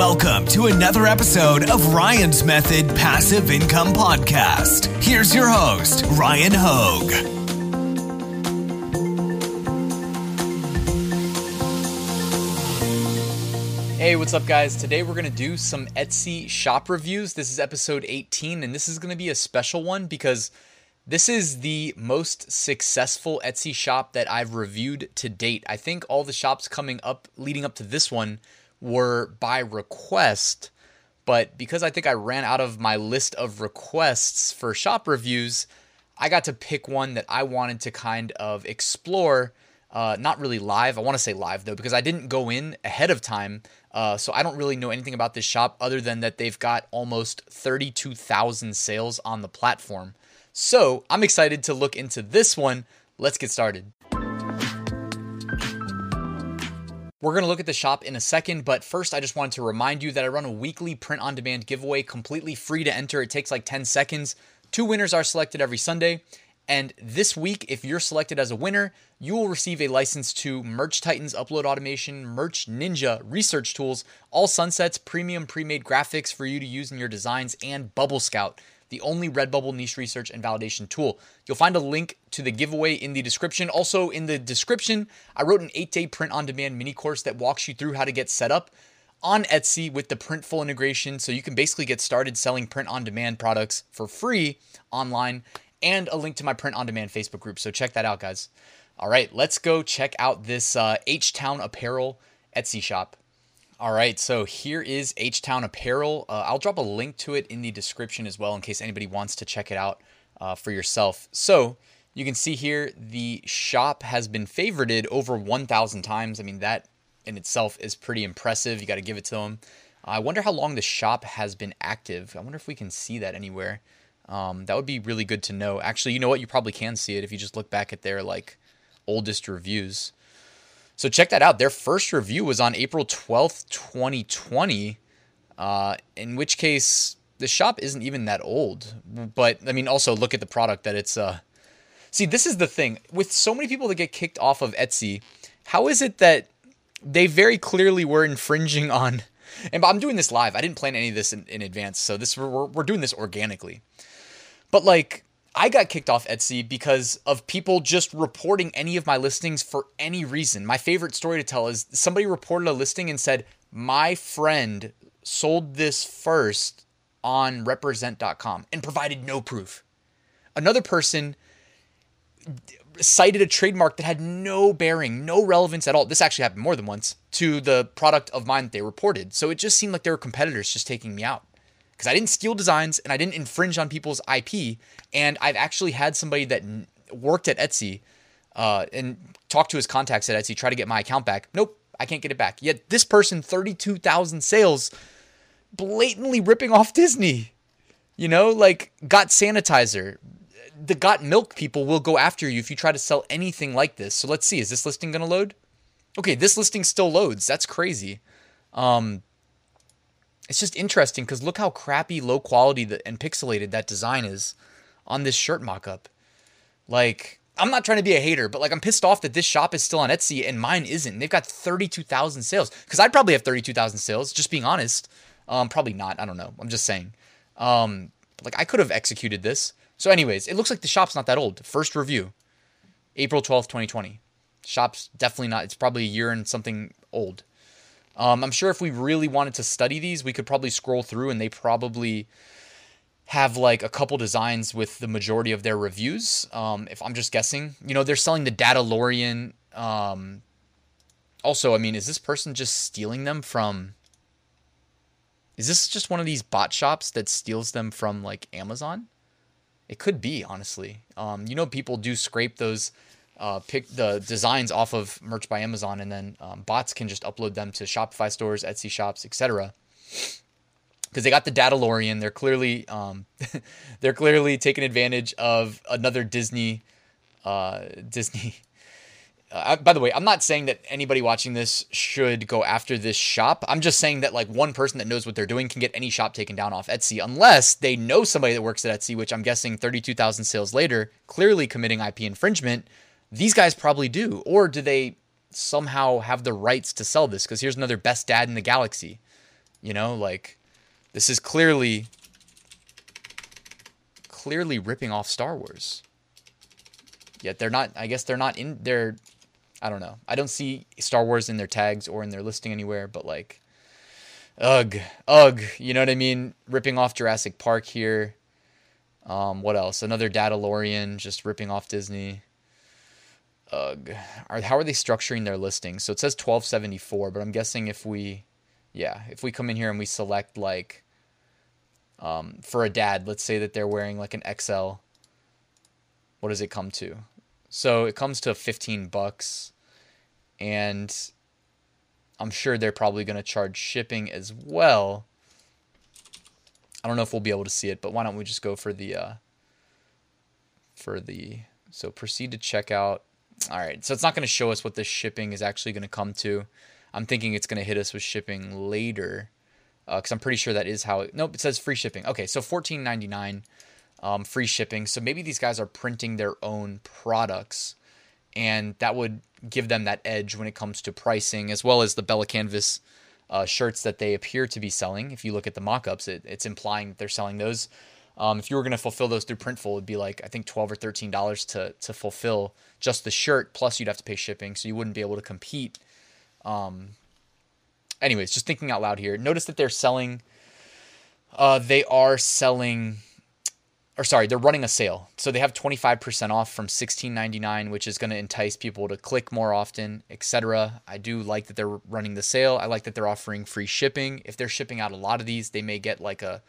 Welcome to another episode of Ryan's Method Passive Income Podcast. Here's your host, Ryan Hogue. Hey, what's up, guys? Today we're going to do some Etsy shop reviews. This is episode 18, and this is going to be a special one because this is the most successful Etsy shop that I've reviewed to date. I think all the shops coming up leading up to this one were by request, but because I think I ran out of my list of requests for shop reviews, I got to pick one that I wanted to kind of explore. Uh, not really live. I want to say live though, because I didn't go in ahead of time. Uh, so I don't really know anything about this shop other than that they've got almost 32,000 sales on the platform. So I'm excited to look into this one. Let's get started. We're going to look at the shop in a second, but first, I just wanted to remind you that I run a weekly print on demand giveaway completely free to enter. It takes like 10 seconds. Two winners are selected every Sunday. And this week, if you're selected as a winner, you will receive a license to Merch Titans upload automation, Merch Ninja research tools, all sunsets, premium pre made graphics for you to use in your designs, and Bubble Scout the only Redbubble niche research and validation tool. You'll find a link to the giveaway in the description. Also, in the description, I wrote an eight day print on demand mini course that walks you through how to get set up on Etsy with the Printful integration. So you can basically get started selling print on demand products for free online and a link to my print on demand Facebook group. So check that out, guys. All right, let's go check out this uh, H Town Apparel Etsy shop. All right, so here is H Town Apparel. Uh, I'll drop a link to it in the description as well in case anybody wants to check it out uh, for yourself. So you can see here the shop has been favorited over 1,000 times. I mean, that in itself is pretty impressive. You got to give it to them. I wonder how long the shop has been active. I wonder if we can see that anywhere. Um, that would be really good to know. Actually, you know what? You probably can see it if you just look back at their like oldest reviews. So check that out. Their first review was on April 12th, 2020, uh, in which case the shop isn't even that old. But I mean, also look at the product that it's. Uh... See, this is the thing with so many people that get kicked off of Etsy. How is it that they very clearly were infringing on? And I'm doing this live. I didn't plan any of this in, in advance, so this we're, we're doing this organically. But like I got kicked off Etsy because of people just reporting any of my listings for any reason. My favorite story to tell is somebody reported a listing and said, My friend sold this first on represent.com and provided no proof. Another person cited a trademark that had no bearing, no relevance at all. This actually happened more than once to the product of mine that they reported. So it just seemed like there were competitors just taking me out because I didn't steal designs and I didn't infringe on people's IP. And I've actually had somebody that worked at Etsy uh, and talked to his contacts at Etsy, try to get my account back. Nope, I can't get it back. Yet this person, 32,000 sales, blatantly ripping off Disney. You know, like got sanitizer. The got milk people will go after you if you try to sell anything like this. So let's see, is this listing going to load? Okay, this listing still loads. That's crazy. Um, it's just interesting because look how crappy, low quality the, and pixelated that design is on this shirt mock-up. Like, I'm not trying to be a hater, but like I'm pissed off that this shop is still on Etsy and mine isn't. They've got 32,000 sales because I'd probably have 32,000 sales. Just being honest, um, probably not. I don't know. I'm just saying. Um, like I could have executed this. So, anyways, it looks like the shop's not that old. First review, April 12th, 2020. Shop's definitely not. It's probably a year and something old. Um, I'm sure if we really wanted to study these, we could probably scroll through and they probably have like a couple designs with the majority of their reviews. Um, if I'm just guessing, you know, they're selling the Dadalorian. Um, also, I mean, is this person just stealing them from? Is this just one of these bot shops that steals them from like Amazon? It could be, honestly. Um, you know, people do scrape those uh, pick the designs off of Merch by Amazon, and then um, bots can just upload them to Shopify stores, Etsy shops, etc. Because they got the Dadalorian, they're clearly um, they're clearly taking advantage of another Disney uh, Disney. Uh, by the way, I'm not saying that anybody watching this should go after this shop. I'm just saying that like one person that knows what they're doing can get any shop taken down off Etsy unless they know somebody that works at Etsy, which I'm guessing 32,000 sales later, clearly committing IP infringement these guys probably do. Or do they somehow have the rights to sell this? Because here's another best dad in the galaxy. You know, like this is clearly clearly ripping off Star Wars. Yet they're not I guess they're not in their I don't know. I don't see Star Wars in their tags or in their listing anywhere, but like ugh, ugh, you know what I mean? Ripping off Jurassic Park here. Um, what else? Another Dadalorian just ripping off Disney. Ugh. Are, how are they structuring their listing? So it says 1274, but I'm guessing if we, yeah, if we come in here and we select like, um, for a dad, let's say that they're wearing like an XL. What does it come to? So it comes to 15 bucks, and I'm sure they're probably going to charge shipping as well. I don't know if we'll be able to see it, but why don't we just go for the uh, for the so proceed to checkout. All right, so it's not going to show us what the shipping is actually going to come to. I'm thinking it's going to hit us with shipping later, because uh, I'm pretty sure that is how. It, nope, it says free shipping. Okay, so 14.99, um, free shipping. So maybe these guys are printing their own products, and that would give them that edge when it comes to pricing, as well as the Bella Canvas uh, shirts that they appear to be selling. If you look at the mock-ups, it, it's implying that they're selling those. Um, if you were going to fulfill those through Printful, it'd be like I think twelve or thirteen dollars to to fulfill just the shirt. Plus, you'd have to pay shipping, so you wouldn't be able to compete. Um, anyways, just thinking out loud here. Notice that they're selling. Uh, they are selling, or sorry, they're running a sale. So they have twenty five percent off from sixteen ninety nine, which is going to entice people to click more often, etc. I do like that they're running the sale. I like that they're offering free shipping. If they're shipping out a lot of these, they may get like a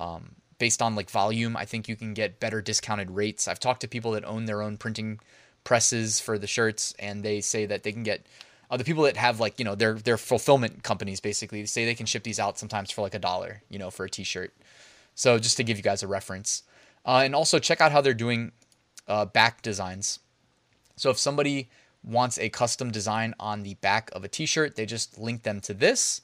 um, based on like volume, I think you can get better discounted rates. I've talked to people that own their own printing presses for the shirts, and they say that they can get uh, the people that have like you know their their fulfillment companies basically say they can ship these out sometimes for like a dollar, you know, for a T-shirt. So just to give you guys a reference, uh, and also check out how they're doing uh, back designs. So if somebody wants a custom design on the back of a T-shirt, they just link them to this,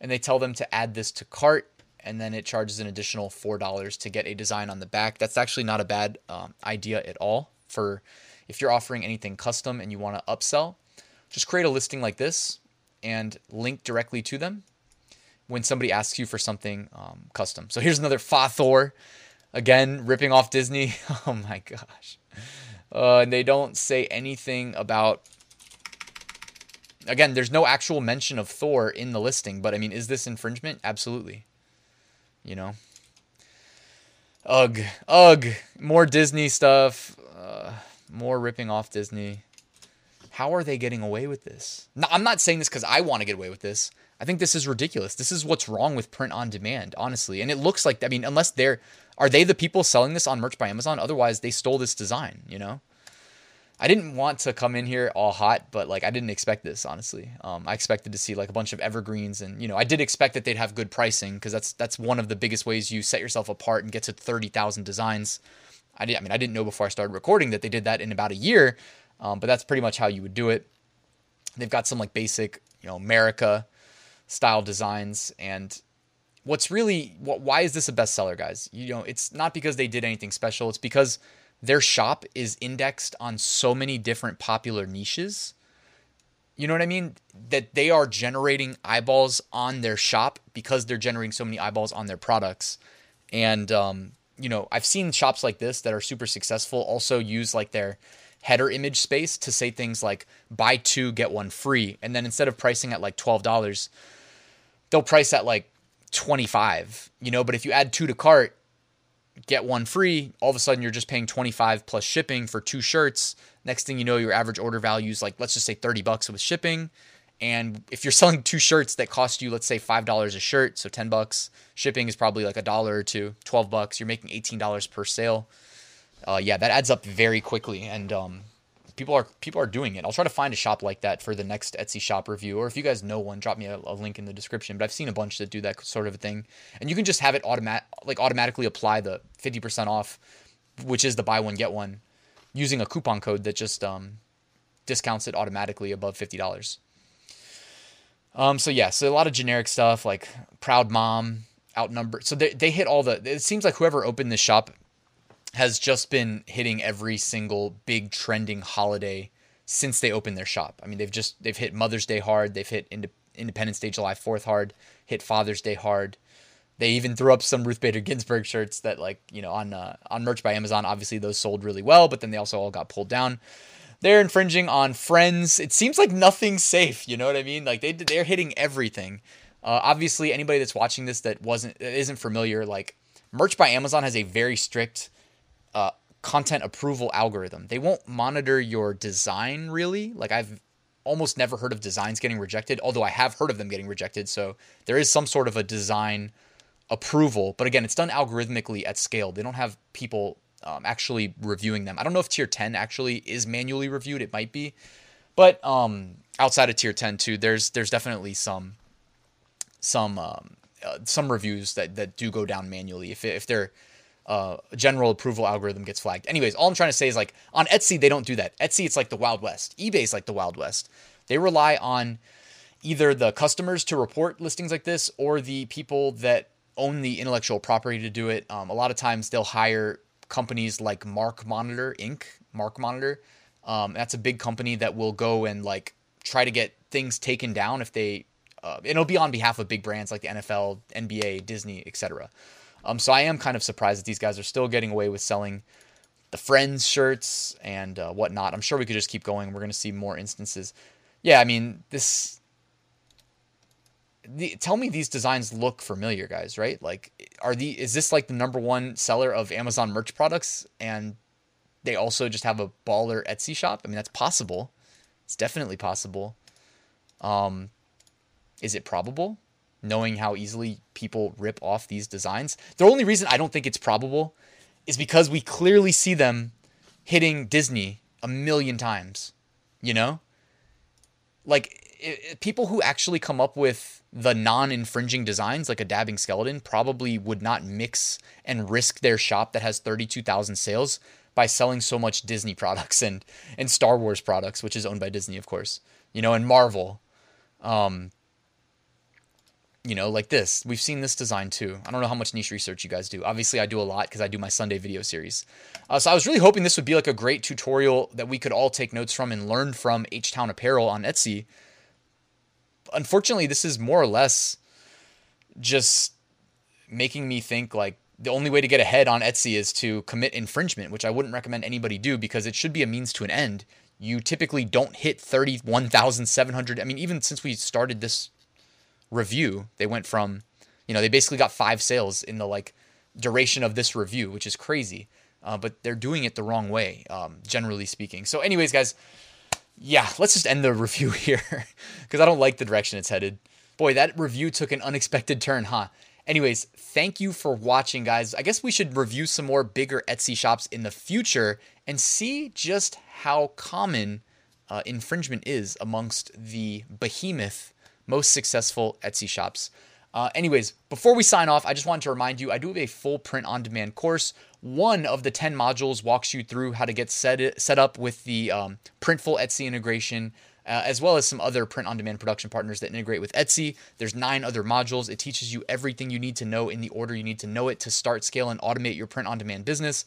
and they tell them to add this to cart and then it charges an additional $4 to get a design on the back. That's actually not a bad um, idea at all for if you're offering anything custom and you want to upsell. Just create a listing like this and link directly to them when somebody asks you for something um, custom. So here's another Fa Thor, again ripping off Disney. oh my gosh, uh, and they don't say anything about. Again, there's no actual mention of Thor in the listing, but I mean, is this infringement? Absolutely you know. Ugh, ugh, more Disney stuff, uh, more ripping off Disney. How are they getting away with this? No, I'm not saying this because I want to get away with this. I think this is ridiculous. This is what's wrong with print on demand, honestly. And it looks like, I mean, unless they're, are they the people selling this on Merch by Amazon? Otherwise, they stole this design, you know? I didn't want to come in here all hot, but like I didn't expect this honestly. Um, I expected to see like a bunch of evergreens, and you know I did expect that they'd have good pricing because that's that's one of the biggest ways you set yourself apart and get to thirty thousand designs. I did. I mean, I didn't know before I started recording that they did that in about a year, um, but that's pretty much how you would do it. They've got some like basic, you know, America style designs, and what's really why is this a bestseller, guys? You know, it's not because they did anything special. It's because their shop is indexed on so many different popular niches. You know what I mean? That they are generating eyeballs on their shop because they're generating so many eyeballs on their products. And, um, you know, I've seen shops like this that are super successful also use like their header image space to say things like buy two, get one free. And then instead of pricing at like $12, they'll price at like 25, you know, but if you add two to cart, get one free, all of a sudden you're just paying 25 plus shipping for two shirts. Next thing you know, your average order value is like, let's just say 30 bucks with shipping. And if you're selling two shirts that cost you, let's say $5 a shirt, so 10 bucks, shipping is probably like a dollar or two, 12 bucks, you're making $18 per sale. Uh, yeah, that adds up very quickly. And um, people are people are doing it. I'll try to find a shop like that for the next Etsy shop review, or if you guys know one, drop me a, a link in the description. But I've seen a bunch that do that sort of a thing, and you can just have it like automatically apply the fifty percent off, which is the buy one get one, using a coupon code that just um, discounts it automatically above fifty dollars. Um, so yeah, so a lot of generic stuff like proud mom, outnumbered. So they they hit all the. It seems like whoever opened this shop has just been hitting every single big trending holiday since they opened their shop. I mean, they've just they've hit Mother's Day hard, they've hit ind- Independence Day, July 4th hard, hit Father's Day hard. They even threw up some Ruth Bader Ginsburg shirts that, like, you know, on uh, on merch by Amazon. Obviously, those sold really well, but then they also all got pulled down. They're infringing on Friends. It seems like nothing's safe. You know what I mean? Like they they're hitting everything. Uh, obviously, anybody that's watching this that wasn't that isn't familiar, like merch by Amazon has a very strict content approval algorithm. They won't monitor your design really. Like I've almost never heard of designs getting rejected, although I have heard of them getting rejected. So there is some sort of a design approval, but again, it's done algorithmically at scale. They don't have people um, actually reviewing them. I don't know if tier 10 actually is manually reviewed. It might be, but um, outside of tier 10 too, there's there's definitely some some um, uh, some reviews that that do go down manually if if their uh, general approval algorithm gets flagged. Anyways, all I'm trying to say is like on Etsy they don't do that. Etsy it's like the Wild West. eBay's like the Wild West. They rely on either the customers to report listings like this or the people that own the intellectual property to do it. Um, a lot of times they'll hire companies like MarkMonitor Inc. MarkMonitor. Um, that's a big company that will go and like try to get things taken down if they. Uh, it'll be on behalf of big brands like the NFL, NBA, Disney, etc. Um, so I am kind of surprised that these guys are still getting away with selling the Friends shirts and uh, whatnot. I'm sure we could just keep going. We're going to see more instances. Yeah, I mean this the, tell me these designs look familiar, guys, right? Like, are the is this like the number one seller of Amazon merch products, and they also just have a baller Etsy shop? I mean, that's possible. It's definitely possible. Um, is it probable? Knowing how easily people rip off these designs, the only reason I don't think it's probable is because we clearly see them hitting Disney a million times. You know, like it, people who actually come up with the non-infringing designs like a dabbing skeleton probably would not mix and risk their shop that has 32,000 sales by selling so much Disney products and and Star Wars products which is owned by Disney of course you know and Marvel um you know like this. We've seen this design too. I don't know how much niche research you guys do. Obviously i do a lot because i do my sunday video series. Uh, so i was really hoping this would be like a great tutorial that we could all take notes from and learn from h-town apparel on etsy. Unfortunately, this is more or less just making me think like the only way to get ahead on Etsy is to commit infringement, which I wouldn't recommend anybody do because it should be a means to an end. You typically don't hit 31,700. I mean, even since we started this review, they went from, you know, they basically got five sales in the like duration of this review, which is crazy. Uh, but they're doing it the wrong way, um, generally speaking. So, anyways, guys, yeah, let's just end the review here because I don't like the direction it's headed. Boy, that review took an unexpected turn, huh? Anyways, thank you for watching, guys. I guess we should review some more bigger Etsy shops in the future and see just how common uh, infringement is amongst the behemoth, most successful Etsy shops. Uh, anyways, before we sign off, I just wanted to remind you I do have a full print on demand course. One of the 10 modules walks you through how to get set, set up with the um, Printful Etsy integration. Uh, as well as some other print on demand production partners that integrate with Etsy. There's nine other modules. It teaches you everything you need to know in the order you need to know it to start, scale, and automate your print on demand business.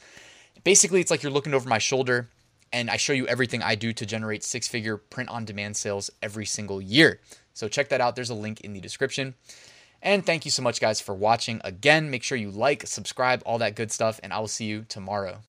Basically, it's like you're looking over my shoulder and I show you everything I do to generate six figure print on demand sales every single year. So check that out. There's a link in the description. And thank you so much, guys, for watching. Again, make sure you like, subscribe, all that good stuff, and I will see you tomorrow.